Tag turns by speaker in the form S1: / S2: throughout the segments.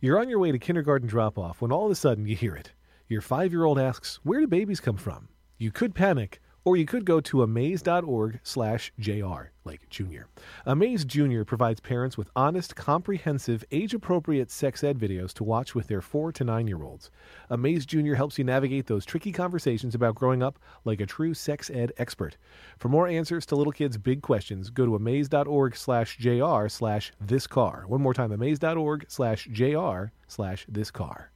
S1: You're on your way to kindergarten drop off when all of a sudden you hear it. Your five year old asks, Where do babies come from? You could panic, or you could go to amaze.org slash JR, like junior. Amaze Junior provides parents with honest, comprehensive, age appropriate sex ed videos to watch with their four to nine year olds. Amaze Junior helps you navigate those tricky conversations about growing up like a true sex ed expert. For more answers to little kids' big questions, go to amaze.org slash JR slash this car. One more time, amaze.org slash JR slash this car.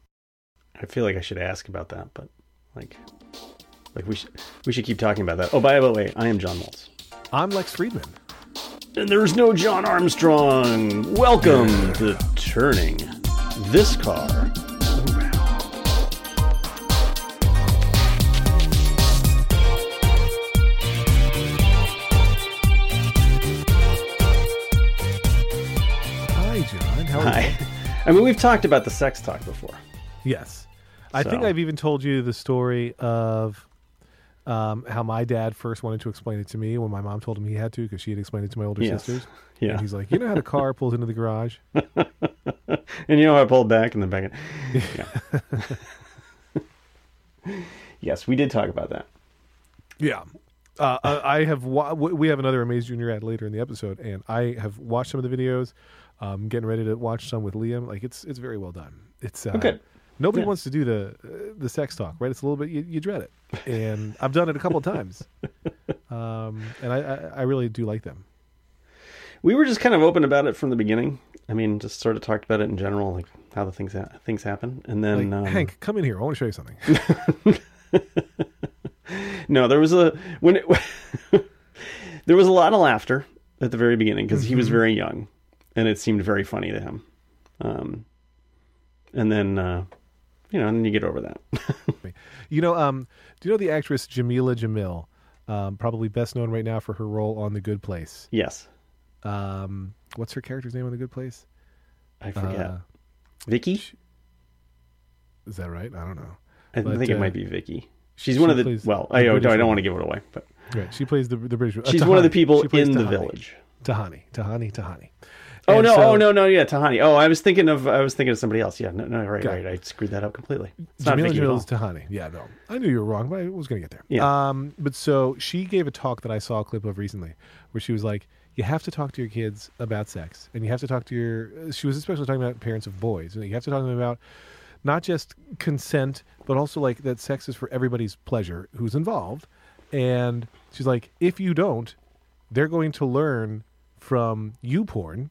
S2: I feel like I should ask about that, but like, like we should we should keep talking about that. Oh, by the way, I am John Moltz.
S1: I'm Lex Friedman.
S2: And there's no Jon Armstrong. Welcome to turning this car around.
S1: Hi, John. How are you?
S2: Hi. I mean, we've talked about the sex talk before.
S1: Yes. I think I've even told you the story of um, how my dad first wanted to explain it to me when my mom told him he had to because she had explained it to my older
S2: Yes.
S1: sisters.
S2: Yeah.
S1: And he's like, You know how the car pulls into the garage?
S2: And you know, how I pulled back and then back. in. Yeah. yes, we did talk about that.
S1: Yeah. Uh, I I have. Wa- we have another Amaze Junior ad later in the episode, and I have watched some of the videos. Um, getting ready to watch some with Liam. Like it's it's very well done. It's uh,
S2: good.
S1: Nobody
S2: Yeah.
S1: wants to do the uh, the sex talk, right? It's a little bit you, you dread it, and I've done it a couple of times, um, and I, I I really do like them.
S2: We were just kind of open about it from the beginning. I mean, just sort of talked about it in general, like how the things ha- things happen, and then
S1: Like,
S2: um,
S1: Hank, come in here. I want to show you something.
S2: No, there was a when it, there was a lot of laughter at the very beginning because he was
S1: Mm-hmm.
S2: very young, and it seemed very funny to him. Um, and then uh, you know, and then you get over that.
S1: You know, um, do you know the actress Jamila Jamil? Um, probably best known right now for her role on The Good Place.
S2: yes,
S1: Um, what's her character's name on The Good Place?
S2: I forget.
S1: Uh,
S2: Vicky,
S1: is that right? I don't know.
S2: I
S1: but,
S2: think it
S1: uh,
S2: might be Vicky. She's one of the well.
S1: the
S2: I, don't- I don't want to give it away, but
S1: Right, she plays the the British. uh,
S2: she's one of the people
S1: She
S2: in the
S1: Tahani.
S2: village.
S1: Tahani, Tahani, Tahani.
S2: Oh
S1: And
S2: no!
S1: so-
S2: oh no! No! Yeah, Tahani. Oh, I was thinking of I was thinking of somebody else. Yeah, no, no, right,
S1: Got it.
S2: right. I screwed that up completely. It's
S1: Jamila
S2: Vicky at all.
S1: Jamil is Tahani. Yeah, no, I knew you were wrong, but I was going to get there.
S2: Yeah.
S1: Um, but so she gave a talk that I saw a clip of recently, where she was like, "You have to talk to your kids about sex, and you have to talk to your." She was especially talking about parents of boys, and you have to talk to them about not just consent, but also like that sex is for everybody's pleasure who's involved. And she's like, if you don't, they're going to learn from you porn,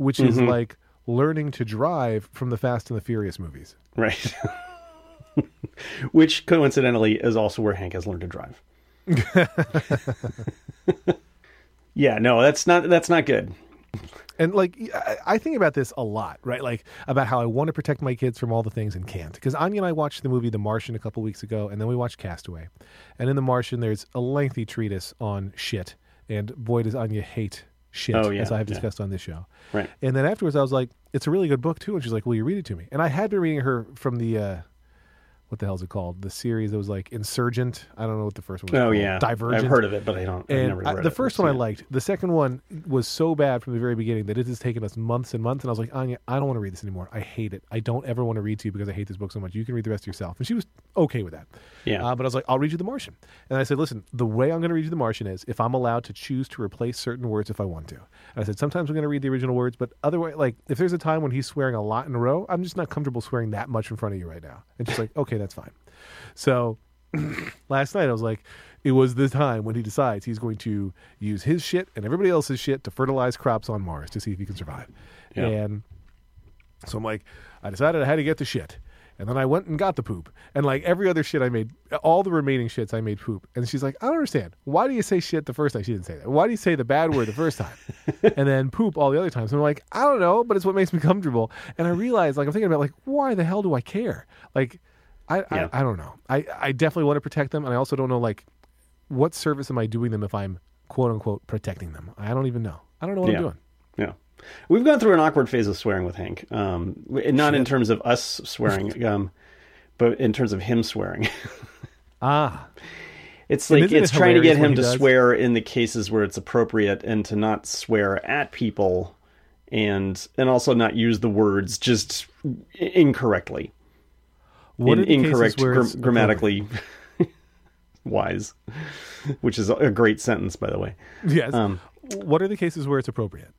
S1: which is
S2: Mm-hmm.
S1: like learning to drive from the Fast and the Furious movies.
S2: Right. Which coincidentally is also where Hank has learned to drive. yeah, no, that's not that's not good.
S1: And like, I- I think about this a lot, right? Like about how I want to protect my kids from all the things and can't. Because Anya and I watched the movie The Martian a couple weeks ago, and then we watched Castaway. And in The Martian, there's a lengthy treatise on shit, and boy, does Anya hate shit,
S2: Oh, yeah,
S1: as I've
S2: yeah.
S1: discussed on this show.
S2: Right.
S1: And then afterwards, I was like, "It's a really good book too." And she's like, "Will you read it to me?" And I had been reading her from the uh, what the hell is it called? The series that was like Insurgent. I don't know what the first one was.
S2: Oh
S1: called.
S2: yeah.
S1: Divergent.
S2: I've heard of it, but I don't I've
S1: And I- the
S2: it.
S1: first one I liked. The second one was so bad from the very beginning that it has taken us months and months. And I was like, Anya, I don't want to read this anymore. I hate it. I don't ever want to read to you because I hate this book so much. You can read the rest yourself. And she was okay with that.
S2: Yeah.
S1: Uh, but I was like, I'll read you The Martian. And I said, listen, the way I'm going to read you The Martian is if I'm allowed to choose to replace certain words if I want to. And I said, sometimes I'm going to read the original words, but otherwise, like if there's a time when he's swearing a lot in a row, I'm just not comfortable swearing that much in front of you right now. And she's like, okay, that's fine. So last night I was like, it was the time when he decides he's going to use his shit and everybody else's shit to fertilize crops on Mars to see if he can survive.
S2: Yeah.
S1: And so I'm like, I decided I had to get the shit. And then I went and got the poop. And like every other shit I made, all the remaining shits I made poop. And she's like, I don't understand. Why do you say shit the first time? She didn't say that. Why do you say the bad word the first time? and then poop all the other times? And I'm like, I don't know, but it's what makes me comfortable. And I realized, like, I'm thinking about, like, why the hell do I care? Like, I,
S2: Yeah.
S1: I, I don't know. I, I definitely want to protect them. And I also don't know, like, what service am I doing them if I'm quote unquote protecting them? I don't even know. I don't know what
S2: Yeah.
S1: I'm doing.
S2: Yeah. We've gone through an awkward phase of swearing with Hank. Um, not in terms of us swearing, um, but in terms of him swearing.
S1: Ah,
S2: It's like
S1: isn't it
S2: it's trying to get him to
S1: does?
S2: swear in the cases where it's appropriate and to not swear at people and and also not use the words just incorrectly,
S1: What
S2: in,
S1: are the cases
S2: incorrect gr- grammatically wise, which is a great sentence, by the way.
S1: Yes.
S2: Um,
S1: what are the cases where it's appropriate?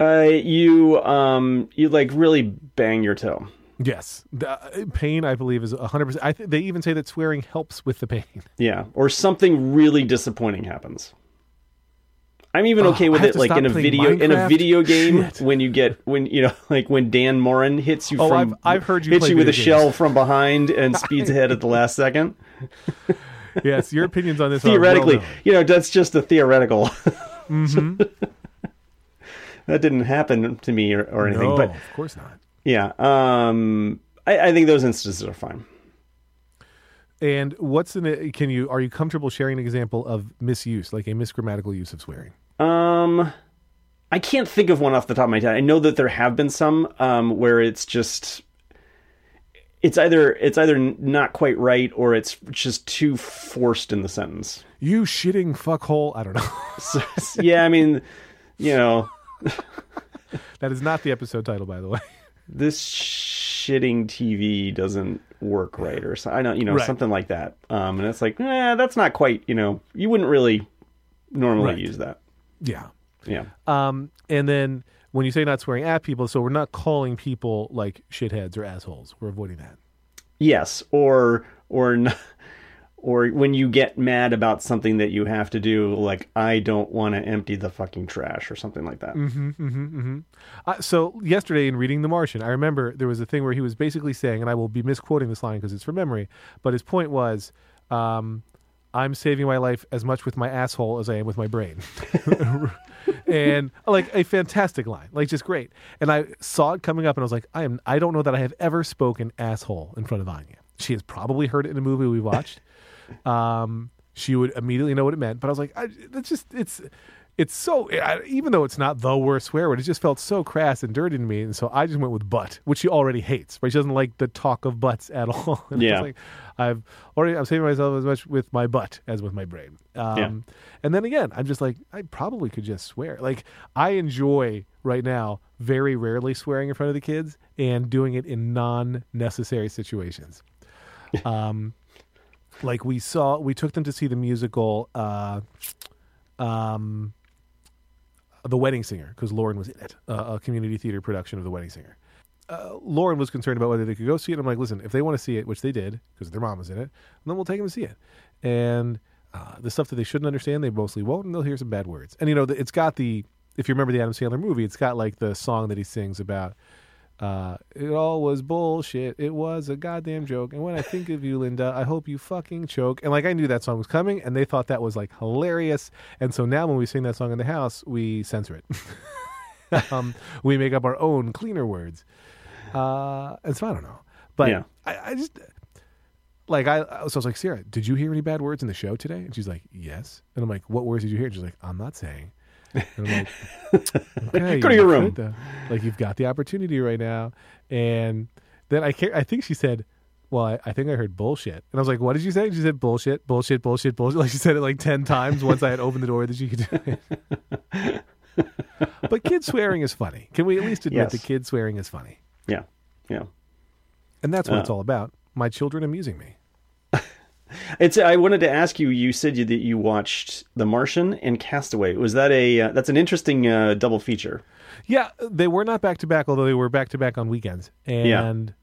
S2: Uh, you um, you like really bang your toe.
S1: Yes. The, uh, pain, I believe, is 100%. I th- they even say that swearing helps with the pain.
S2: Yeah, or something really disappointing happens. I'm even okay with it, like in a video in a video game
S1: Shit.
S2: when you get when you know like when Dan Moren hits you
S1: Oh,
S2: from
S1: I've- I've heard you
S2: hits you with a
S1: video
S2: shell from behind and speeds ahead at the last second.
S1: yes, your opinions on this are
S2: Theoretically,
S1: well
S2: you know that's just a theoretical.
S1: Mm-hmm.
S2: that didn't happen to me or, or anything,
S1: no,
S2: but
S1: of course not.
S2: yeah, um, I, I think those instances are fine.
S1: And what's in it? Can you are you comfortable sharing an example of misuse, like a misgrammatical use of swearing?
S2: Um, I can't think of one off the top of my head. I know that there have been some um, where it's just it's either it's either not quite right or it's just too forced in the sentence.
S1: You shitting fuckhole. I don't know.
S2: So, yeah, I mean, you know,
S1: that is not the episode title, by the way.
S2: This shitting TV doesn't work right, or so, I know, you know,
S1: Right.
S2: something like that. Um, and it's like, eh, that's not quite. You know, you wouldn't really normally
S1: Right.
S2: use that.
S1: Yeah.
S2: Yeah.
S1: Um, and then when you say not swearing at people, so we're not calling people like shitheads or assholes. We're avoiding that.
S2: Yes, or or n- or when you get mad about something that you have to do, like I don't want to empty the fucking trash or something like that.
S1: Mm-hmm, mm-hmm, mm-hmm. Uh, so yesterday in reading The Martian, I remember there was a thing where he was basically saying, and I will be misquoting this line because it's from memory, but his point was, um, "I'm saving my life as much with my asshole as I am with my brain," and like a fantastic line, like just great. And I saw it coming up, and I was like, "I am. I don't know that I have ever spoken asshole in front of Anya. She has probably heard it in a movie we watched." Um, she would immediately know what it meant. But I was like, I, it's just it's it's so I, even though it's not the worst swear word, it just felt so crass and dirty to me, and so I just went with butt, which she already hates. Right? She doesn't like the talk of butts at all. And I was
S2: Yeah.
S1: like, I've already I'm saving myself as much with my butt as with my brain. Um,
S2: Yeah.
S1: And then again, I'm just like, I probably could just swear. Like I enjoy right now very rarely swearing in front of the kids and doing it in non-necessary situations. Um, like we saw, we took them to see the musical, uh, um, The Wedding Singer, because Lauren was in it, uh, a community theater production of The Wedding Singer. Uh, Lauren was concerned about whether they could go see it. I'm like, listen, if they want to see it, which they did, because their mom was in it, then we'll take them to see it. And uh, the stuff that they shouldn't understand, they mostly won't, and they'll hear some bad words. And you know, it's got the, if you remember the Adam Sandler movie, it's got like the song that he sings about. Uh, it all was bullshit. It was a goddamn joke. And when I think of you, Linda, I hope you fucking choke. And like I knew that song was coming, and they thought that was like hilarious. And so now when we sing that song in the house, we censor it. um, we make up our own cleaner words. Uh, and so I don't know, but
S2: Yeah.
S1: I, I just like I, I was, I was like, Sarah, did you hear any bad words in the show today? And she's like, yes. And I'm like, what words did you hear? And she's like, I'm not saying. And I'm like, okay,
S2: Go to your room.
S1: could. Like you've got the opportunity right now. And then I I think she said, well, I, I think I heard bullshit. And I was like, what did you say? And she said bullshit, bullshit, bullshit, bullshit. Like she said it like 10 times once I had opened the door that she could do it. but kid swearing is funny. Can we at least admit
S2: Yes.
S1: that kid swearing is funny?
S2: Yeah, yeah.
S1: And that's what
S2: Uh,
S1: it's all about. My children amusing me.
S2: It's. I wanted to ask you. You said you, that you watched The Martian and Castaway. Was that a? Uh, that's an interesting uh, double feature.
S1: Yeah, they were not back to back, although they were back to back on weekends. And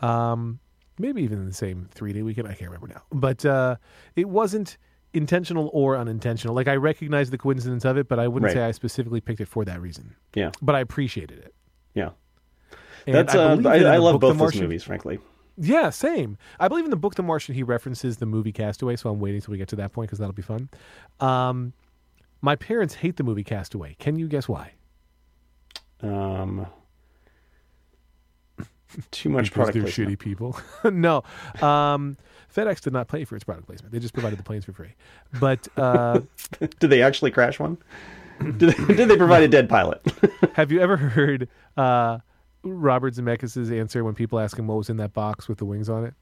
S1: um maybe even the same three day weekend. I can't remember now. But uh it wasn't intentional or unintentional. Like I recognize the coincidence of it, but I wouldn't
S2: Right.
S1: say I specifically picked it for that reason.
S2: Yeah,
S1: But I appreciated it.
S2: yeah.
S1: And
S2: That's.
S1: I
S2: uh, I, I love both those movies, frankly.
S1: Yeah, same. I believe in the book The Martian he references the movie Castaway, so I'm waiting till we get to that point because that'll be fun. Um, my parents hate the movie Castaway. Can you guess why?
S2: Um, too much
S1: because
S2: product
S1: they're
S2: placement.
S1: shitty people. no, um, FedEx did not pay for its product placement. They just provided the planes for free. But uh,
S2: Did they actually crash one? did, they, did they provide a dead pilot?
S1: have you ever heard uh, Robert Zemeckis' answer when people ask him what was in that box with the wings on it?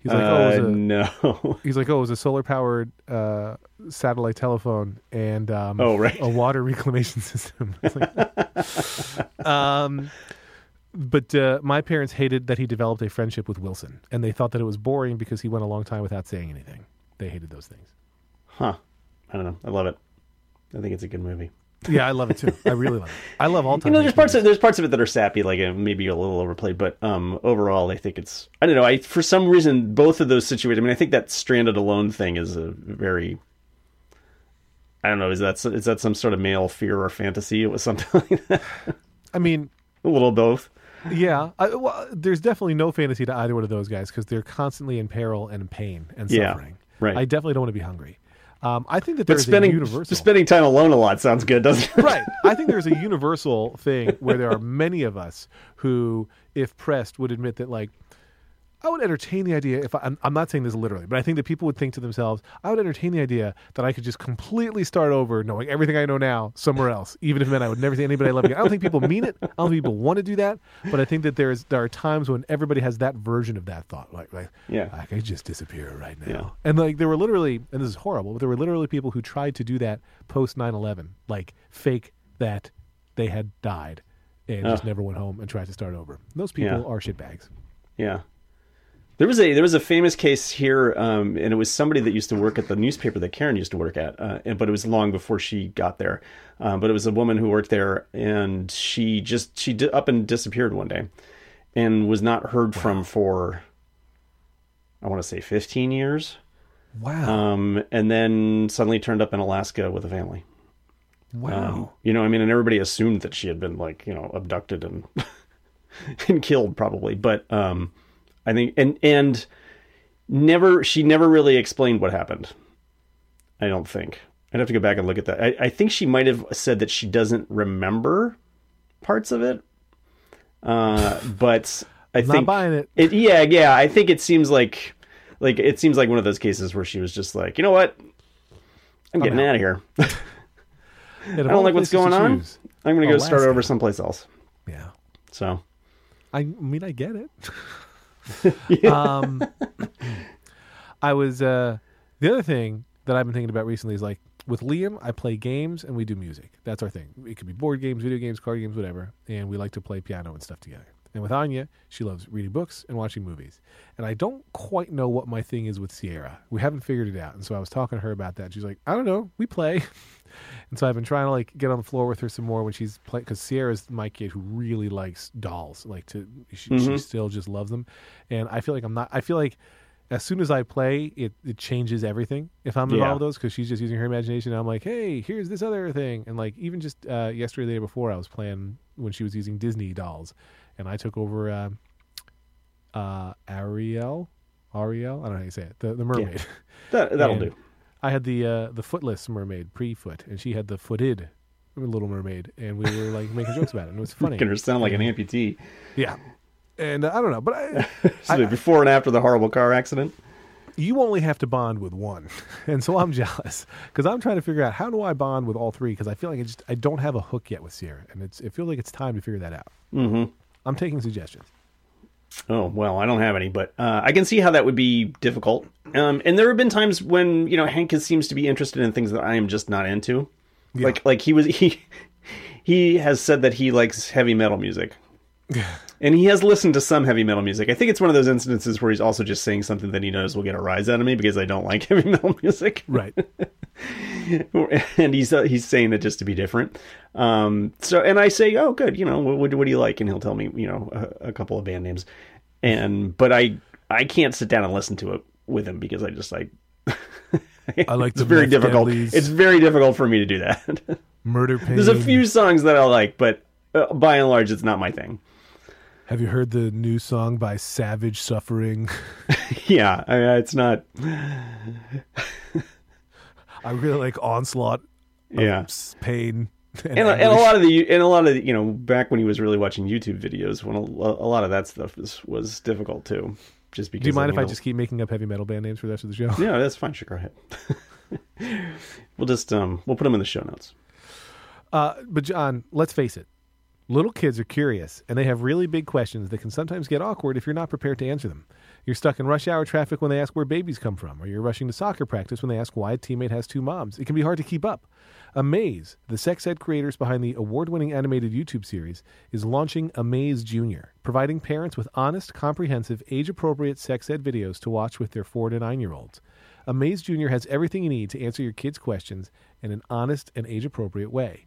S1: He's like, oh, it was
S2: Uh,
S1: a,
S2: no.
S1: he's like, oh, it was a solar powered uh, satellite telephone and um,
S2: Oh, right.
S1: a water reclamation system. It's like- um, but uh, my parents hated that he developed a friendship with Wilson, and they thought that it was boring because he went a long time without saying anything. They hated those things.
S2: Huh. I don't know. I love it. I think it's a good movie.
S1: Yeah, I love it too. I really love it. I love all
S2: You know, there's parts of there's parts of it that are sappy, like uh, maybe a little overplayed, but um, overall, I think it's I don't know. I for some reason both of those situations. I mean, I think that stranded alone thing is a very I don't know. Is that is that some sort of male fear or fantasy? It was something like that.
S1: I mean,
S2: a little both.
S1: yeah, I, well, there's definitely no fantasy to either one of those guys because they're constantly in peril and pain and
S2: Yeah,
S1: suffering.
S2: right.
S1: I definitely don't want to be hungry. Um, I think that there's
S2: spending
S1: a universal.
S2: spending time alone a lot sounds good, doesn't it?
S1: right. I think there's a universal thing where there are many of us who, if pressed, would admit that like. I would entertain the idea if I, I'm, I'm not saying this literally, but I think that people would think to themselves, I would entertain the idea that I could just completely start over, knowing everything I know now somewhere else, even if it meant I would never see anybody I love again. I don't think people mean it. I don't think people want to do that, but I think that there's there are times when everybody has that version of that thought, like like
S2: Yeah.
S1: I could just disappear right now.
S2: Yeah.
S1: And like there were literally, and this is horrible, but there were literally people who tried to do that post 9/11, like fake that they had died and just never went home and tried to start over. Those people
S2: Yeah.
S1: are shitbags.
S2: Yeah. There was a there was a famous case here, um, and it was somebody that used to work at the newspaper that Karen used to work at, uh, and, but it was long before she got there. Um, but it was a woman who worked there, and she just she di- up and disappeared one day, and was not heard from for I want to say fifteen years,
S1: Wow.
S2: um, and then suddenly turned up in Alaska with a family.
S1: wow.
S2: Um, you know, I mean, and everybody assumed that she had been like, you know, abducted and and killed probably, but um, I think and and never she never really explained what happened. I don't think. I'd have to go back and look at that. I, I think she might have said that she doesn't remember parts of it, uh, but I
S1: Not
S2: think
S1: buying it.
S2: it. Yeah, yeah. I think it seems like like it seems like one of those cases where she was just like, you know what, I'm getting
S1: out.
S2: out of here. I don't like what's going on.
S1: choose-
S2: I'm gonna go start over someplace else.
S1: Yeah.
S2: So
S1: I mean, I get it. um, I was uh, the other thing that I've been thinking about recently is like with Liam, I play games and we do music. That's our thing. It could be board games, video games, card games, whatever. And we like to play piano and stuff together. And with Anya, she loves reading books and watching movies. And I don't quite know what my thing is with Sierra. We haven't figured it out. And so I was talking to her about that. She's like, I don't know. We play. And so I've been trying to like get on the floor with her some more when she's playing because Sierra's my kid who really likes dolls. Like to, she, she still just loves them, and I feel like I'm not. I feel like as soon as I play, it it changes everything if I'm involved
S2: Yeah.
S1: with those because she's just using her imagination. And I'm like, hey, here's this other thing, and like even just uh, yesterday, the day before, I was playing when she was using Disney dolls, and I took over uh, uh, Ariel. Ariel, I don't know how you say it. The the mermaid.
S2: that that'll do.
S1: I had the uh, the footless mermaid, pre-foot, and she had the footed little mermaid, and we were like making jokes about it, and it was funny.
S2: Making her sound like an amputee.
S1: Yeah, and uh, I don't know, but I,
S2: So before and after the horrible car accident.
S1: you only have to bond with one, and so I'm jealous because I'm trying to figure out how do I bond with all three because I feel like I just I don't have a hook yet with Sierra, and it's it feels like it's time to figure that out.
S2: Mm-hmm.
S1: I'm taking suggestions.
S2: Oh well, I don't have any, but uh, I can see how that would be difficult. Um, and there have been times when you know Hank seems to be interested in things that I am just not into. Like like he was he he has said that he likes heavy metal music. And he has listened to some heavy metal music. I think it's one of those instances where he's also just saying something that he knows will get a rise out of me because I don't like heavy metal music.
S1: Right.
S2: and he's uh, he's saying it just to be different. Um, so and I say, oh, good, you know, what, what, what do you like? And he'll tell me, you know, a, a couple of band names. And but I I can't sit down and listen to it with him because I just like
S1: I like
S2: it's very difficult.
S1: Deadlies,
S2: It's very difficult for me to do that.
S1: Murder Pain.
S2: There's a few songs that I like, but uh, by and large, it's not my thing.
S1: Have you heard the new song by Savage Suffering?
S2: yeah, I, it's not.
S1: I really like Onslaught.
S2: Yeah.
S1: Pain. And,
S2: and, a- and a lot of the and a lot of the, you know back when he was really watching YouTube videos when a, a lot of that stuff was was difficult too just because
S1: Do you mind if I
S2: know-
S1: just keep making up heavy metal band names for the rest of the show?
S2: yeah that's fine sure go ahead we'll just um we'll put them in the show notes
S1: Uh, but John, let's face it. Little kids are curious, and they have really big questions that can sometimes get awkward if you're not prepared to answer them. You're stuck in rush hour traffic when they ask where babies come from, or you're rushing to soccer practice when they ask why a teammate has two moms. It can be hard to keep up. Amaze, the sex ed creators behind the award winning animated YouTube series, is launching Amaze Junior, providing parents with honest, comprehensive, age appropriate sex ed videos to watch with their four to nine year olds. Amaze Junior has everything you need to answer your kids' questions in an honest and age appropriate way.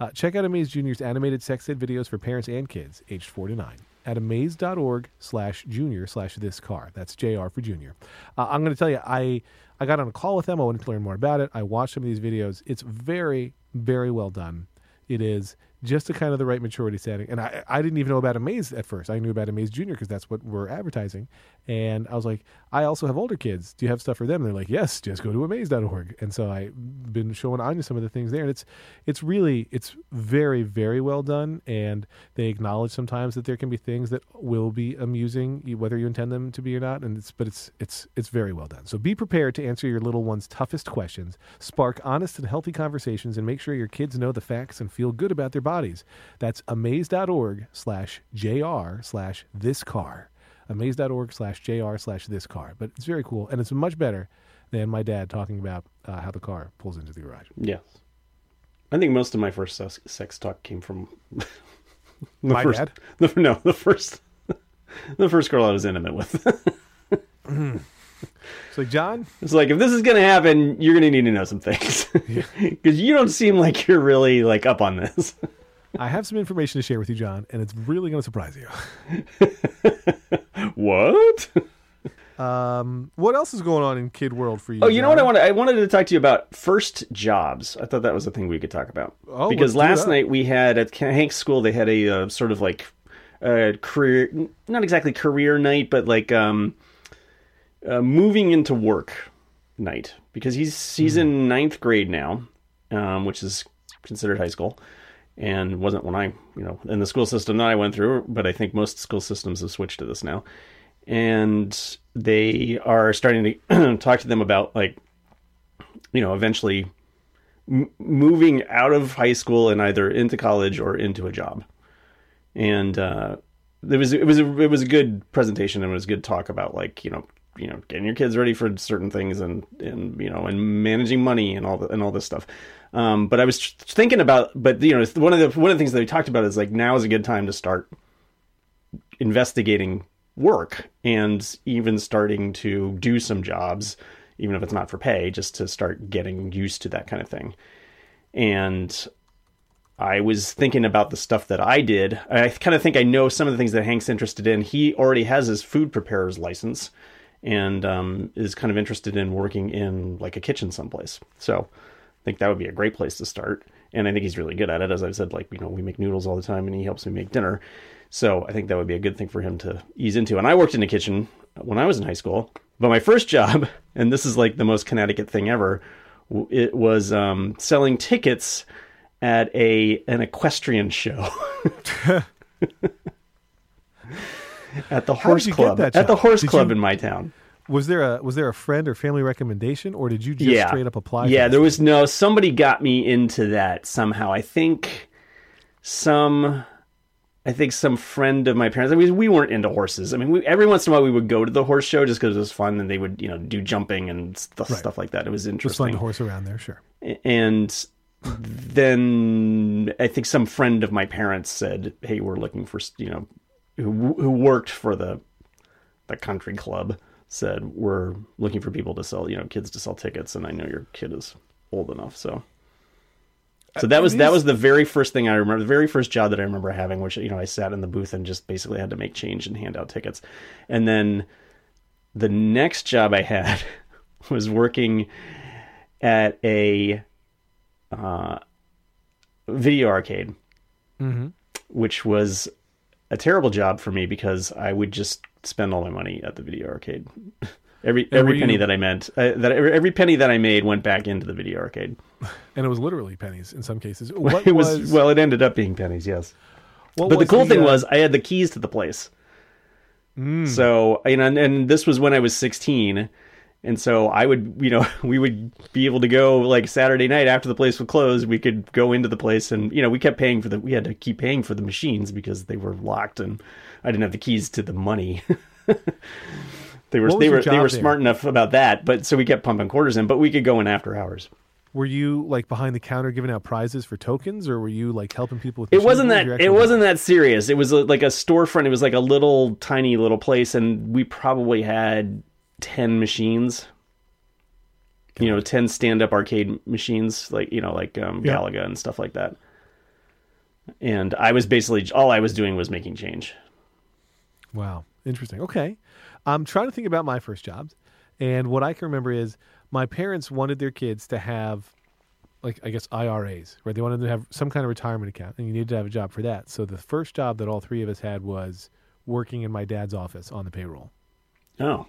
S1: Uh, check out Amaze Junior's animated sex ed videos for parents and kids aged 4 to 9 at amaze.org slash junior slash this car. That's JR for junior. Uh, I'm going to tell you, I, I got on a call with them. I wanted to learn more about it. I watched some of these videos. It's very, very well done. It is just a kind of the right maturity setting. And I, I didn't even know about Amaze at first. I knew about Amaze Junior because that's what we're advertising. And I was like, I also have older kids. Do you have stuff for them? And they're like, yes, just go to amaze.org. And so I've been showing Anya some of the things there. And it's, it's really, it's very, very well done. And they acknowledge sometimes that there can be things that will be amusing, whether you intend them to be or not. And it's, but it's, it's, it's very well done. So be prepared to answer your little one's toughest questions, spark honest and healthy conversations, and make sure your kids know the facts and feel good about their bodies bodies. That's amaze.org slash JR slash this car. Amaze.org slash JR slash this car. But it's very cool. And it's much better than my dad talking about uh, how the car pulls into the garage.
S2: Yes. I think most of my first sex, talk came from the
S1: my
S2: first,
S1: dad?
S2: The, no, the first, the first girl I was intimate with.
S1: It's like, John,
S2: It's like if this is gonna happen, you're gonna need to know some things because you don't seem like you're really like up on this.
S1: I have some information to share with you, John, and it's really going to surprise you.
S2: what?
S1: Um, what else is going on in kid world for you?
S2: Oh, you know what I wanted? I wanted to talk to you about first jobs. I thought that was a thing we could talk about.
S1: Oh,
S2: because last night we had at Hank's school they had a uh, sort of like uh, career, not exactly career night, but like um, uh, moving into work night because he's he's in ninth grade now, um, which is considered high school, and wasn't when I you know in the school system that I went through, but I think most school systems have switched to this now, and they are starting to talk to them about like you know eventually m- moving out of high school and either into college or into a job. And uh it was it was a, it was a good presentation and it was good talk about like you know you know getting your kids ready for certain things and and you know and managing money and all the, and all this stuff um but i was thinking about but you know one of the one of the things that we talked about is like now is a good time to start investigating work and even starting to do some jobs even if it's not for pay just to start getting used to that kind of thing and I was thinking about the stuff that I did. I kind of think I know some of the things that Hank's interested in. He already has his food preparer's license and um, is kind of interested in working in like a kitchen someplace. So think that would be a great place to start. And I think he's really good at it. As I've said, like, you know, we make noodles all the time and he helps me make dinner. So I think that would be a good thing for him to ease into. And I worked in a kitchen when I was in high school. But my first job, and this is like the most Connecticut thing ever, it was um, selling tickets at a an equestrian show at the horse
S1: did you get
S2: club at the horse
S1: Did
S2: club
S1: you-
S2: in my town
S1: Was there a was there a friend or family recommendation, or did you just
S2: yeah
S1: straight up apply?
S2: yeah there was no somebody got me into that somehow i think some i think some friend of my parents i mean we weren't into horses i mean we, every once in a while we would go to the horse show just because it was fun and they would you know do jumping and stuff,
S1: Right.
S2: stuff like that it was interesting
S1: fun to horse around there, sure.
S2: and then I think some friend of my parents said, "Hey, we're looking for you know who who worked for the the country club said we're looking for people to sell you know kids to sell tickets, and I know your kid is old enough, so." So that was that was the very first thing I remember, the very first job that I remember having, which you know I sat in the booth and just basically had to make change and hand out tickets, and then the next job I had was working at a uh, video arcade,
S1: Mm-hmm.
S2: which was a terrible job for me because I would just spend all my money at the video arcade. Every
S1: were
S2: every penny
S1: you-
S2: that I meant uh, that every, every penny that I made went back into the video arcade.
S1: And it was literally pennies in some cases. What
S2: it was, well, it ended up being pennies, yes.
S1: what
S2: But the
S1: was
S2: cool thing
S1: uh,
S2: was I had the keys to the place.
S1: Mm.
S2: So you know, and, and this was when I was 16, And so I would, you know, we would be able to go like Saturday night after the place would close. We could go into the place, and you know, we kept paying for the. We had to keep paying for the machines because they were locked, and I didn't have the keys to the money. they were they were they were
S1: there?
S2: smart enough about that, but so we kept pumping quarters in, but we could go in after hours.
S1: Were you like behind the counter giving out prizes for tokens, or were you like helping people with?
S2: It wasn't that it wasn't that serious. It was a, like a storefront. It was like a little tiny little place, and we probably had ten machines. You know, ten stand-up arcade machines, like you know, like um,
S1: Yeah.
S2: Galaga and stuff like that. And I was basically all I was doing was making change.
S1: Wow, interesting. Okay, I'm trying to think about my first jobs, and what I can remember is my parents wanted their kids to have, like I guess IRAs, right? They wanted to have some kind of retirement account, and you needed to have a job for that. So the first job that all three of us had was working in my dad's office on the payroll.
S2: Oh,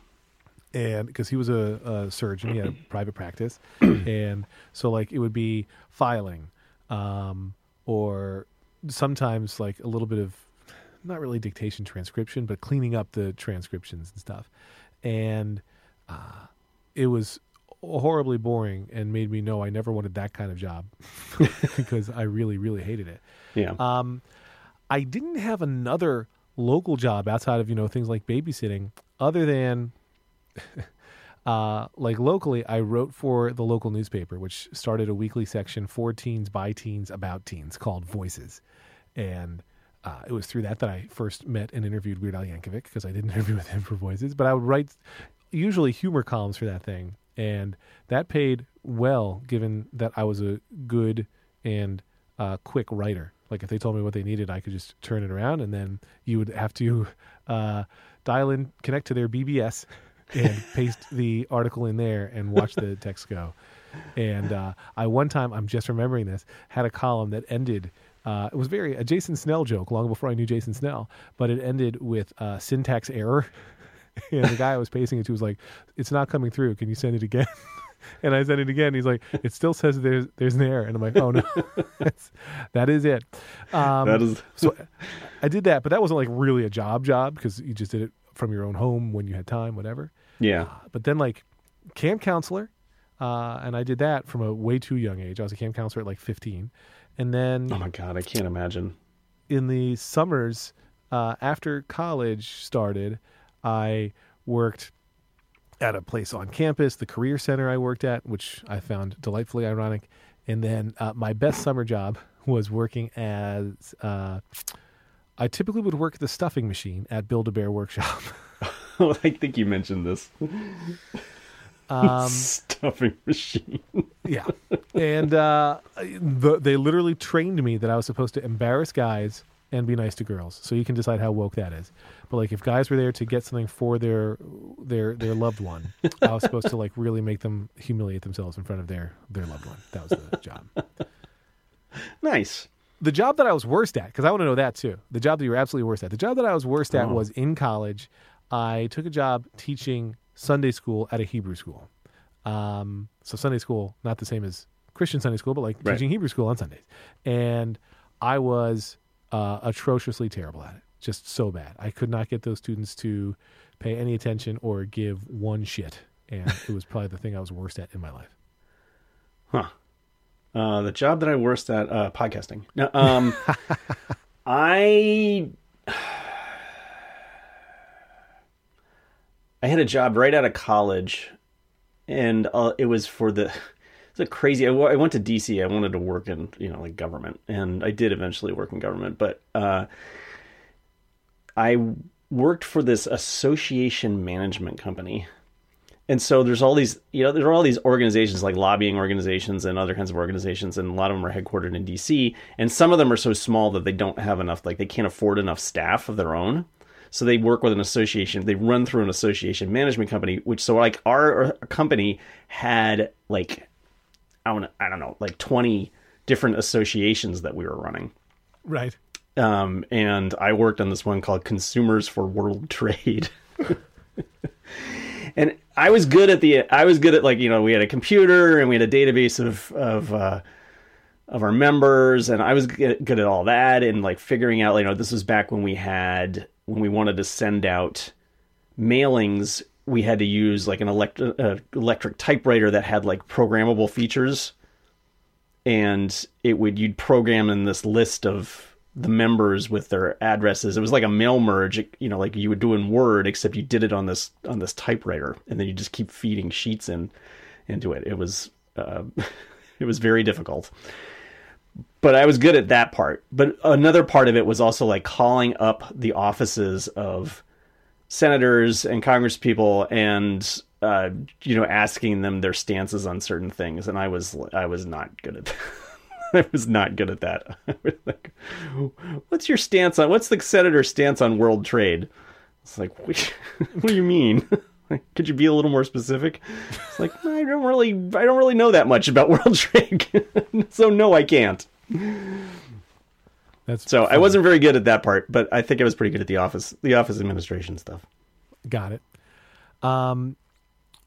S1: and because he was a, a surgeon, he had a private practice, and so like it would be filing, um, or sometimes like a little bit of not really dictation transcription, but cleaning up the transcriptions and stuff, and uh, it was horribly boring and made me know I never wanted that kind of job because I really really hated it.
S2: yeah.
S1: Um, I didn't have another local job outside of you know things like babysitting, other than uh, like locally. I wrote for the local newspaper, which started a weekly section for teens, by teens, about teens called Voices, and uh, it was through that that I first met and interviewed Weird Al Yankovic because I didn't interview with him for Voices, but I would write usually humor columns for that thing, and that paid well given that I was a good and uh, quick writer. Like if they told me what they needed, I could just turn it around, and then you would have to uh, dial in, connect to their BBS, and paste the article in there and watch the text go. And uh, I one time, I'm just remembering this, had a column that ended. Uh, it was very a Jason Snell joke long before I knew Jason Snell, but it ended with uh, syntax error. and the guy I was pasting it to was like, "It's not coming through. Can you send it again?" and I sent it again. He's like, "It still says there's there's an error." And I'm like, "Oh no, That's, that is it." Um,
S2: that is
S1: so I did that, but that wasn't like really a job job because you just did it from your own home when you had time, whatever.
S2: yeah.
S1: But then like camp counselor, uh, and I did that from a way too young age. I was a camp counselor at like 15, and then
S2: Oh my god, I can't imagine.
S1: in the summers uh, after college started, I worked at a place on campus, the career center I worked at, which I found delightfully ironic. And then uh, my best summer job was working as uh, I typically would work the stuffing machine at Build a Bear Workshop.
S2: I think you mentioned this
S1: Um,
S2: stuffing machine.
S1: yeah, and uh, the, they literally trained me that I was supposed to embarrass guys and be nice to girls. So you can decide how woke that is. But like, if guys were there to get something for their their their loved one, I was supposed to like really make them humiliate themselves in front of their their loved one. That was the job.
S2: nice.
S1: The job that I was worst at, because I want to know that too. The job that you were absolutely worst at. The job that I was worst at
S2: Oh.
S1: was in college. I took a job teaching Sunday school at a Hebrew school. Um, so Sunday school, not the same as Christian Sunday school, but like
S2: Right.
S1: teaching Hebrew school on Sundays. And I was uh, atrociously terrible at it, just so bad. I could not get those students to pay any attention or give one shit. And it was probably the thing I was worst at in my life.
S2: Huh. Uh, the job that I worst at uh, podcasting. No, um, I I had a job right out of college, and uh, it was for the. It's a crazy. I, went to DC. I wanted to work in you know like government, and I did eventually work in government, but uh, I worked for this association management company and so there's all these you know there are all these organizations like lobbying organizations and other kinds of organizations and a lot of them are headquartered in dc and some of them are so small that they don't have enough like they can't afford enough staff of their own so they work with an association they run through an association management company which so like our, company had like i don't i don't know like 20 different associations that we were running
S1: Right.
S2: um, and I worked on this one called Consumers for World Trade. and I was good at the I was good at like you know we had a computer and we had a database of of uh, of our members and I was good at all that and like figuring out you know this was back when we had when we wanted to send out mailings we had to use like an elect- uh, electric typewriter that had like programmable features. And it would you'd program in this list of the members with their addresses it was like a mail merge you know like you would do in word except you did it on this on this typewriter and then you just keep feeding sheets in into it it was uh, it was very difficult but I was good at that part. But another part of it was also like calling up the offices of senators and congresspeople and uh, you know asking them their stances on certain things, and I was I was not good at that. I was not good at that. like, what's your stance on what's the senator's stance on world trade? It's like, what, what do you mean? Could you be a little more specific? It's like I don't really, I don't really know that much about world trade, so no, I can't.
S1: That's
S2: So I wasn't very good at that part, but I think I was pretty good at the office, the office administration stuff.
S1: Got it. Um,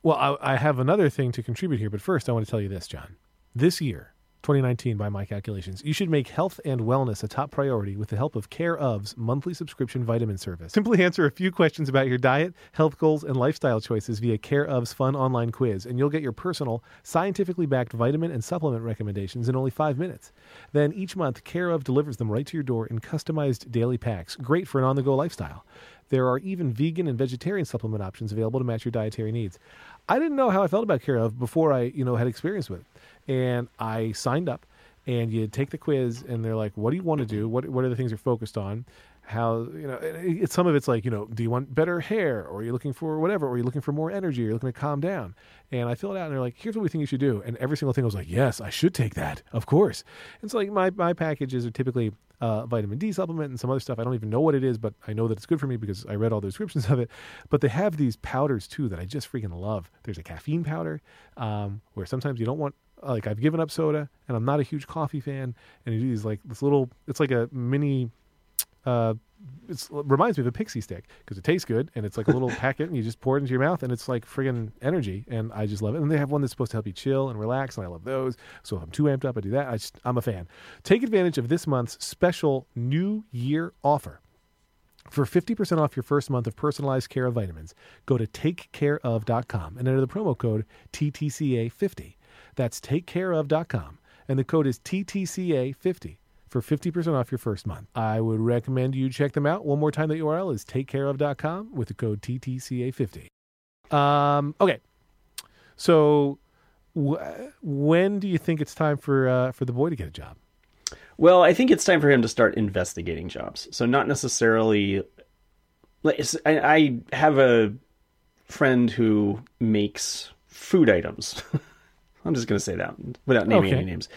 S1: well, I, I have another thing to contribute here, but first I want to tell you this, John. This year, 2019, by my calculations, you should make health and wellness a top priority with the help of Care of's monthly subscription vitamin service. Simply answer a few questions about your diet, health goals, and lifestyle choices via Care of's fun online quiz, and you'll get your personal, scientifically backed vitamin and supplement recommendations in only five minutes. Then each month, Care of delivers them right to your door in customized daily packs, great for an on the go lifestyle. There are even vegan and vegetarian supplement options available to match your dietary needs. I didn't know how I felt about Care of before I, you know, had experience with it. And I signed up and you take the quiz and they're like, what do you want to do? What, what are the things you're focused on? How, you know, some of it's like, you know, do you want better hair or are you looking for whatever? Or are you looking for more energy? Or you're you looking to calm down? And I fill it out and they're like, here's what we think you should do. And every single thing I was like, yes, I should take that. Of course. And so like my, my packages are typically uh, vitamin D supplement and some other stuff. I don't even know what it is, but I know that it's good for me because I read all the descriptions of it. But they have these powders too that I just freaking love. There's a caffeine powder um, where sometimes you don't want. Like I've given up soda, and I'm not a huge coffee fan. And you do these like this little. It's like a mini. Uh, it's, it reminds me of a pixie stick because it tastes good and it's like a little packet and you just pour it into your mouth and it's like friggin' energy and I just love it. And they have one that's supposed to help you chill and relax and I love those. So if I'm too amped up, I do that. I just, I'm a fan. Take advantage of this month's special New Year offer. For 50% off your first month of personalized care of vitamins, go to takecareof.com and enter the promo code TTCA50. That's takecareof.com and the code is TTCA50 for 50% off your first month. I would recommend you check them out. One more time, the URL is takecareof.com with the code TTCA50. Um, okay. So wh- when do you think it's time for uh, for the boy to get a job?
S2: Well, I think it's time for him to start investigating jobs. So not necessarily. I have a friend who makes food items. I'm just going to say that without naming
S1: Okay.
S2: any names.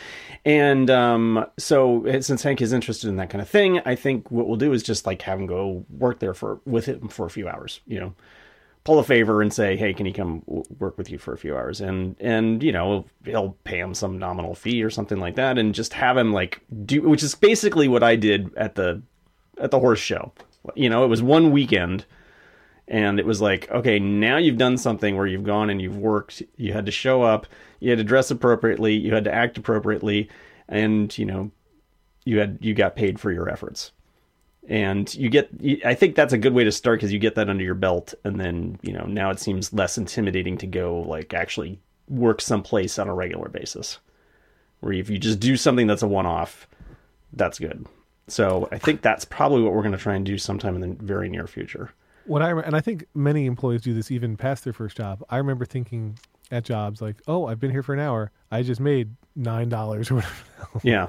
S2: And um, so, uh, since Hank is interested in that kind of thing, I think what we'll do is just like have him go work there for with him for a few hours. You know, pull a favor and say, "Hey, can he come w- work with you for a few hours?" And and you know he'll pay him some nominal fee or something like that, and just have him like do, which is basically what I did at the at the horse show. You know, it was one weekend, and it was like, okay, now you've done something where you've gone and you've worked. You had to show up, you had to dress appropriately, you had to act appropriately, and you know, you had you got paid for your efforts. And you get i think that's a good way to start because you get that under your belt and then you know now it seems less intimidating to go like actually work someplace on a regular basis. Where if you just do something that's a one-off that's good. So i think that's probably what we're going to try and do sometime in the very near future
S1: What I and I think many employees do this even past their first job. I remember thinking at jobs like, "Oh, I've been here for an hour. I just made nine dollars or whatever."
S2: yeah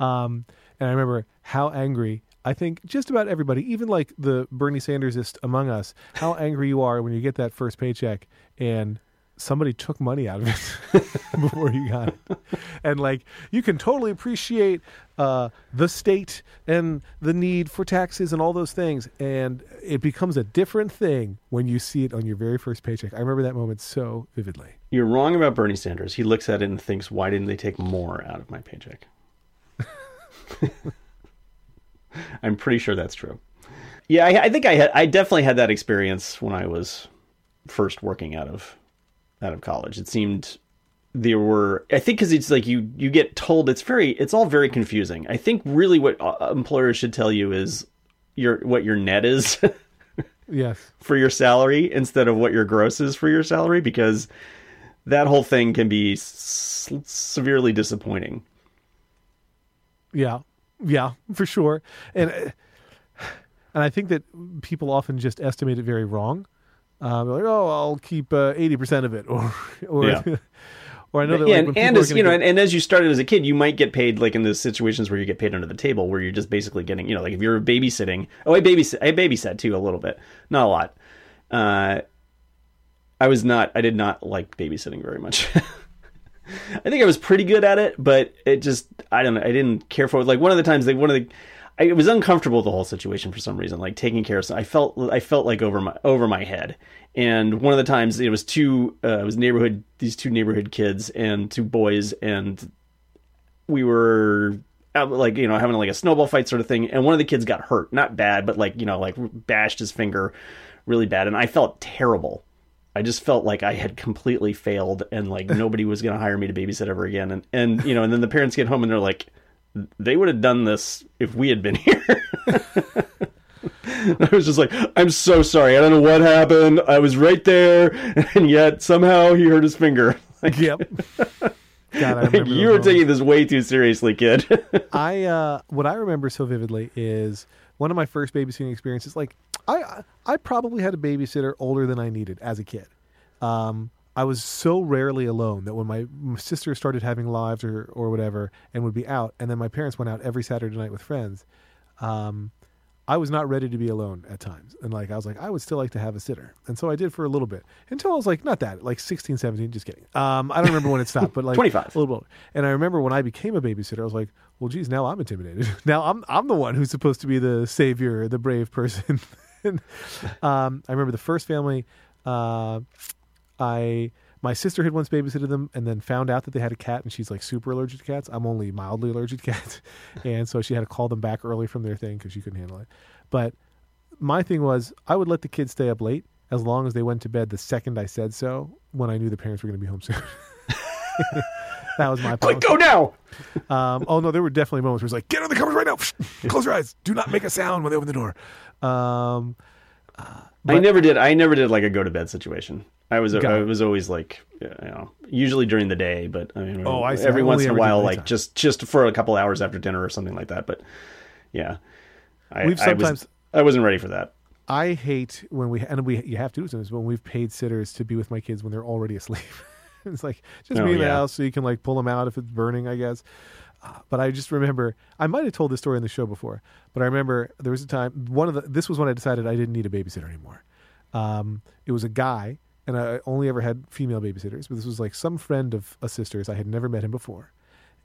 S1: Um, and I remember how angry I think just about everybody, even like the Bernie Sandersist among us, how angry you are when you get that first paycheck and somebody took money out of it before you got it. And like you can totally appreciate uh, the state and the need for taxes and all those things. And it becomes a different thing when you see it on your very first paycheck. I remember that moment so vividly.
S2: you're wrong about bernie sanders he looks at it and thinks why didn't they take more out of my paycheck i'm pretty sure that's true yeah i, I think i had i definitely had that experience when i was first working out of out of college it seemed there were i think because it's like you you get told it's very it's all very confusing i think really what uh, employers should tell you is your what your net is
S1: Yes.
S2: for your salary instead of what your gross is for your salary because that whole thing can be s- severely disappointing.
S1: Yeah, yeah, for sure. And uh, and I think that people often just estimate it very wrong. Uh, they're like, oh, I'll keep eighty percent of it, or or
S2: Yeah.
S1: or I know that
S2: yeah,
S1: like,
S2: and, and as you know,
S1: get-
S2: and, and as you started as a kid, you might get paid like in the situations where you get paid under the table, where you're just basically getting, you know, like if you're babysitting. Oh, I babysat, I babysat too a little bit, not a lot. Uh, I was not, I did not like babysitting very much. I think I was pretty good at it, but it just, I don't know, I didn't care for it. Like one of the times, like one of the, I it was uncomfortable the whole situation for some reason, like taking care of. Some, I felt, I felt like over my over my head. And one of the times it was two, uh, it was neighborhood, these two neighborhood kids and two boys, and we were out, like you know having like a snowball fight sort of thing. And one of the kids got hurt, not bad, but like you know like bashed his finger really bad, and I felt terrible. I just felt like I had completely failed, and like nobody was going to hire me to babysit ever again. And and you know, and then the parents get home and they're like, they would have done this if we had been here. I was just like, I'm so sorry. I don't know what happened. I was right there, and yet somehow he hurt his finger. Like,
S1: yep. God, I
S2: like,
S1: remember
S2: you were taking this way too seriously, kid.
S1: I uh, what I remember so vividly is one of my first babysitting experiences. Like I I probably had a babysitter older than I needed as a kid. Um, I was so rarely alone that when my, my sister started having lives or or whatever and would be out, and then my parents went out every Saturday night with friends. Um, I was not ready to be alone at times. And like, I was like, I would still like to have a sitter. And so I did for a little bit until I was like, not that, like 16, 17, just kidding. Um, I don't remember when it stopped, but like
S2: 25.
S1: a little bit. And I remember when I became a babysitter, I was like, well, geez, now I'm intimidated. now I'm, I'm the one who's supposed to be the savior, the brave person. and, um, I remember the first family, uh, I, my sister had once babysitted them and then found out that they had a cat and she's like super allergic to cats. I'm only mildly allergic to cats. and so she had to call them back early from their thing because she couldn't handle it. But my thing was I would let the kids stay up late as long as they went to bed the second I said so when I knew the parents were going to be home soon. that was my
S2: Quick,
S1: policy.
S2: go now.
S1: Um, oh no, there were definitely moments where it's like, get on the covers right now. Close your eyes. Do not make a sound when they open the door. Um,
S2: I never did. I never did like a go to bed situation. I was.
S1: Got
S2: I was always like, you know, usually during the day, but I mean,
S1: Oh, I see.
S2: every
S1: I
S2: once in a while, like just just for a couple hours after dinner or something like that. But yeah, I,
S1: We've
S2: I was-
S1: sometimes-
S2: I wasn't ready for that.
S1: I hate when we and we you have to do sometimes when we've paid sitters to be with my kids when they're already asleep. it's like just
S2: Oh,
S1: be in the house so you can like pull them out if it's burning, I guess. Uh, but I just remember I might have told this story in the show before, but I remember there was a time one of the this was when I decided I didn't need a babysitter anymore. Um, it was a guy, and I only ever had female babysitters, but this was like some friend of a sister's. I had never met him before,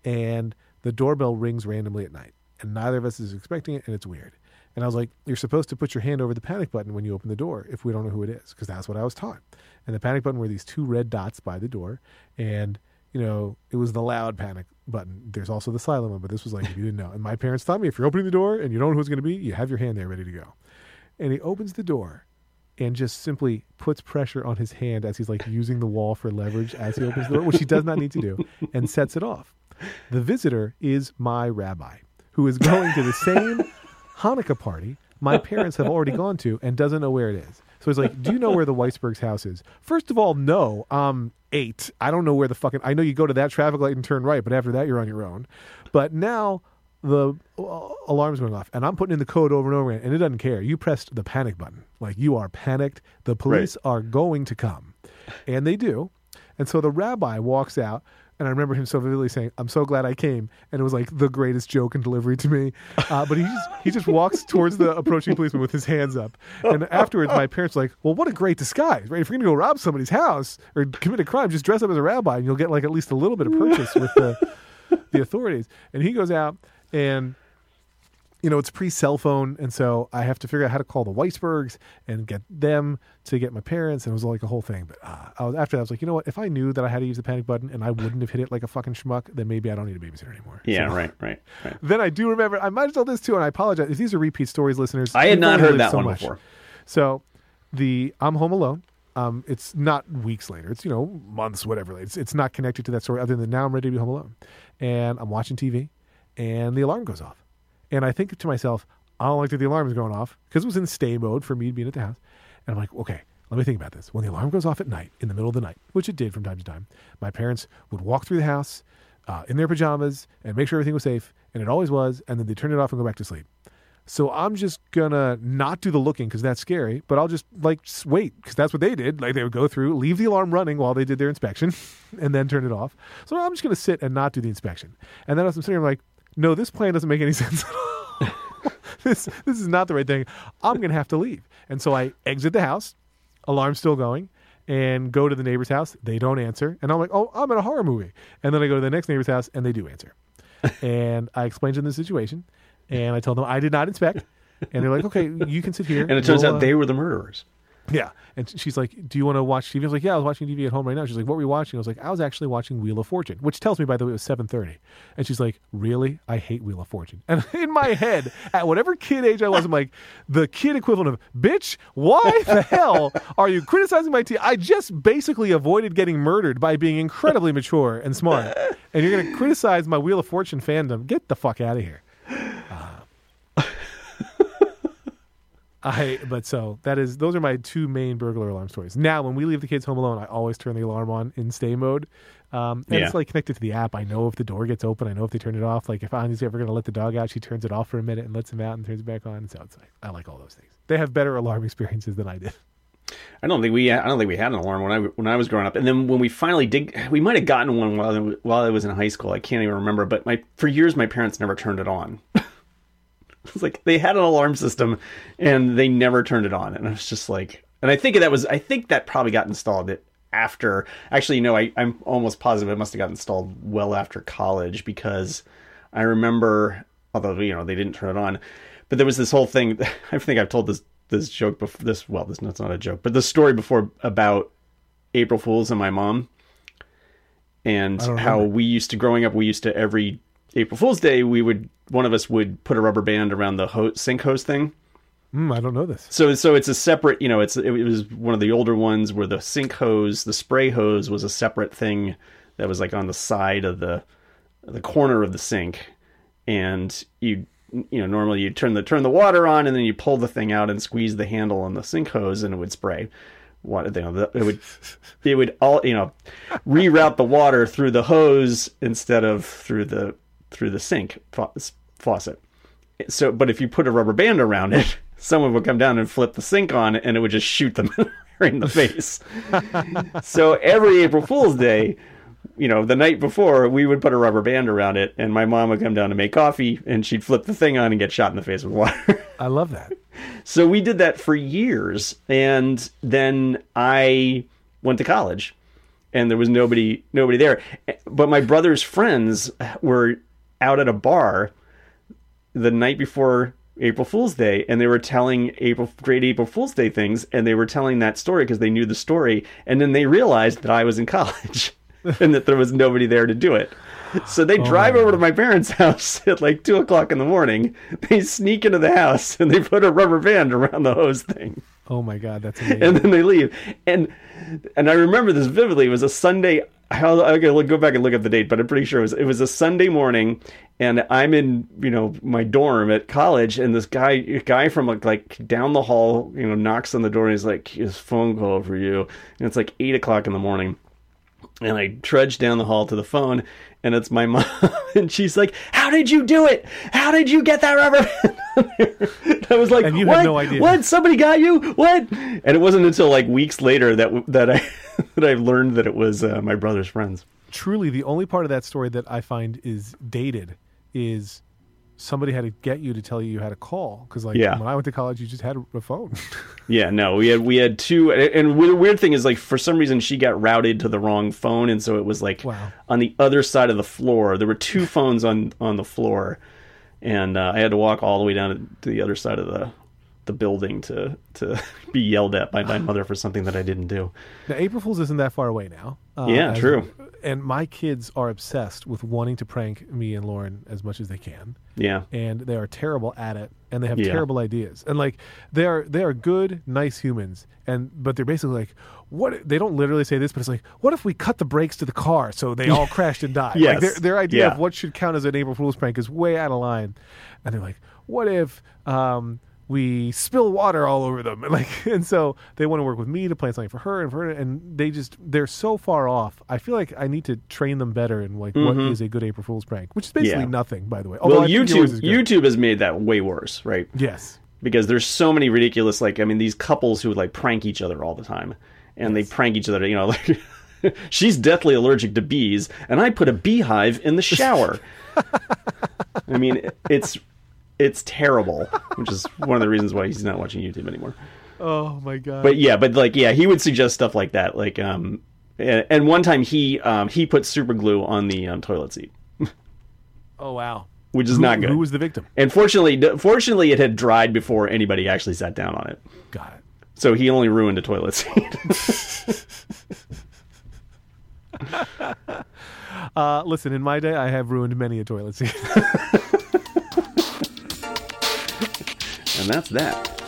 S1: and the doorbell rings randomly at night, and neither of us is expecting it, and it's weird. And I was like, "You're supposed to put your hand over the panic button when you open the door if we don't know who it is, because that's what I was taught." And the panic button were these two red dots by the door, and you know it was the loud panic button. There's also the silent one, but this was like if you didn't know. And my parents taught me if you're opening the door and you don't know who it's going to be, you have your hand there ready to go. And he opens the door and just simply puts pressure on his hand as he's like using the wall for leverage as he opens the door, which he does not need to do, and sets it off. The visitor is my rabbi, who is going to the same Hanukkah party my parents have already gone to and doesn't know where it is. So he's like, "Do you know where the Weisberg's house is?" First of all, no. I'm eight. I don't know where the fucking. I know you go to that traffic light and turn right, but after that, you're on your own. But now the alarm's going off, and I'm putting in the code over and over again, and it doesn't care. You pressed the panic button, like you are panicked. The police are going to come, and they do. And so the rabbi walks out, and I remember him so vividly saying, "I'm so glad I came," and it was like the greatest joke and delivery to me. Uh, but he just he just walks towards the approaching policeman with his hands up, and afterwards, my parents were like, "Well, what a great disguise, right? If you're gonna go rob somebody's house or commit a crime, just dress up as a rabbi, and you'll get like at least a little bit of purchase with the the authorities." And he goes out and you know, it's pre cell phone, and so I have to figure out how to call the Weisbergs and get them to get my parents, and it was like a whole thing. But uh, I was, after that, I was like, you know what? If I knew that I had to use the panic button and I wouldn't have hit it like a fucking schmuck, then maybe I don't need a babysitter anymore.
S2: Yeah,
S1: So-
S2: right, right, right.
S1: Then I do remember. I might have told this too, and I apologize if these are repeat stories, listeners.
S2: I had not heard that
S1: so
S2: one
S1: much.
S2: before.
S1: So the I'm home alone. Um, it's not weeks later. It's you know months, whatever. It's it's not connected to that story. Other than now, I'm ready to be home alone, and I'm watching TV, and the alarm goes off, and I think to myself, I don't like that the alarm is going off because it was in stay mode for me being at the house. And I'm like, okay, let me think about this. When the alarm goes off at night, in the middle of the night, which it did from time to time, my parents would walk through the house uh, in their pajamas and make sure everything was safe, and it always was, and then they turn it off and go back to sleep. So I'm just gonna not do the looking because that's scary, but I'll just like just wait because that's what they did. Like they would go through, leave the alarm running while they did their inspection, and then turn it off. So I'm just gonna sit and not do the inspection. And then as I'm sitting, I'm like, no, this plan doesn't make any sense at all. this this is not the right thing. I'm gonna have to leave. And so I exit the house, alarm still going, and go to the neighbor's house. They don't answer, and I'm like, oh, I'm in a horror movie. And then I go to the next neighbor's house, and they do answer. and I explain to them the situation, and I tell them I did not inspect. And they're like, okay, you can sit here.
S2: And it turns
S1: We'll,
S2: out
S1: uh,
S2: they were the murderers.
S1: Yeah. And she's like, Do you want to watch TV? I was like, Yeah, I was watching TV at home right now. She's like, What were you watching? I was like, I was actually watching Wheel of Fortune, which tells me, by the way, it was 7.30. And she's like, Really? I hate Wheel of Fortune. And in my head, at whatever kid age I was, I'm like, the kid equivalent of, Bitch, why the hell are you criticizing my TV? I just basically avoided getting murdered by being incredibly mature and smart. And you're going to criticize my Wheel of Fortune fandom. Get the fuck out of here. I but so that is those are my two main burglar alarm stories. Now, when we leave the kids home alone, I always turn the alarm on in stay mode. Um, and it's like connected to the app. I know if the door gets open. I know if they turn it off. Like if Anya's ever going to let the dog out, she turns it off for a minute and lets him out and turns it back on. So it's like I like all those things. They have better alarm experiences than I did.
S2: I don't think we I don't think we had an alarm when I when I was growing up. And then when we finally did, we might have gotten one while I, while I was in high school. I can't even remember. But my for years my parents never turned it on. it's like they had an alarm system and they never turned it on. And I was just like, and I think that was I think that probably got installed it after. Actually, no, I, I'm almost positive it must have got installed well after college because I remember, although you know they didn't turn it on, but there was this whole thing. I think I've told this this joke before. This well, this that's not a joke, but the story before about April Fools and my mom, and how we used to growing up. We used to every April Fool's Day we would one of us would put a rubber band around the ho- sink hose thing.
S1: Mm, I don't know this.
S2: So so it's a separate, you know, it's it was one of the older ones where the sink hose, the spray hose was a separate thing that was like on the side of the the corner of the sink and you you know normally you turn the turn the water on and then you pull the thing out and squeeze the handle on the sink hose and it would spray water you know the- it would it would all you know reroute the water through the hose instead of through the through the sink faucet. So but if you put a rubber band around it someone would come down and flip the sink on and it would just shoot them in the face. So every april fool's day you know the night before we would put a rubber band around it and my mom would come down to make coffee and she'd flip the thing on and get shot in the face with water.
S1: I love that.
S2: so we did that for years and then i went to college and there was nobody nobody there. But my brother's friends were out at a bar the night before April Fool's Day, and they were telling April great April Fool's Day things, and they were telling that story because they knew the story, and then they realized that I was in college and that there was nobody there to do it. So they oh drive over to my parents' house at like two o'clock in the morning. They sneak into the house and they put a rubber band around the hose thing
S1: Oh my god, that's amazing.
S2: and then they leave. And and I remember this vividly. It was a Sunday. How I gotta look- go back and look at the date, but I'm pretty sure it was it was a Sunday morning, and I'm in you know my dorm at college, and this guy guy from like, like down the hall you know knocks on the door and he's like his phone call for you, and it's like eight o'clock in the morning. And I trudge down the hall to the phone, and it's my mom, and she's like, "How did you do it? How did you get that rubber?" band?" I was like,
S1: And you had no idea."
S2: What? Somebody got you? What?" And it wasn't until like weeks later that that I that I've learned that it was uh, my brother's friends.
S1: Truly, the only part of that story that I find is dated is somebody had to get you to tell you you had a call because like
S2: Yeah.
S1: when I went to college, you just had a phone.
S2: Yeah, no, we had we had two, and the weird thing is like for some reason she got routed to the wrong phone, and so it was like
S1: Wow.
S2: on the other side of the floor. There were two phones on on the floor, and uh, I had to walk all the way down to the other side of the the building to to be yelled at by my mother for something that I didn't do.
S1: Now, April Fool's isn't that far away now. Uh,
S2: Yeah,
S1: as-
S2: true.
S1: And my kids are obsessed with wanting to prank me and Lauren as much as they can,
S2: Yeah,
S1: and they are terrible at it, and they have
S2: Yeah.
S1: terrible ideas. And like they are, they are good, nice humans, and but they're basically like, what? They don't literally say this, but it's like, what if we cut the brakes to the car so they all crashed and died? Like their their idea
S2: Yeah.
S1: of what should count as an April Fool's prank is way out of line, and they're like. what if um, we spill water all over them? And like, and so they want to work with me to plan something for her and for her, and they just they're so far off. I feel like I need to train them better in like what is a good April Fool's prank, which is basically
S2: Mm-hmm. Yeah.
S1: nothing, by the way. Although
S2: well,
S1: I think yours
S2: YouTube. YouTube has made that way worse, right?
S1: yes,
S2: because there's so many ridiculous like I mean these couples who like prank each other all the time and they prank each other you know like she's deathly allergic to bees and I put a beehive in the shower. I mean it's it's terrible, which is one of the reasons why he's not watching YouTube anymore.
S1: Oh my god.
S2: But yeah, but like yeah, he would suggest stuff like that like um and, and one time he um he put super glue on the um, toilet seat,
S1: oh wow.
S2: which is
S1: Who,
S2: not good.
S1: who was the victim?
S2: and fortunately fortunately it had dried before anybody actually sat down on it.
S1: Got it.
S2: So he only ruined a toilet seat.
S1: Uh, listen, in my day, I have ruined many a toilet seat.
S2: and that's that.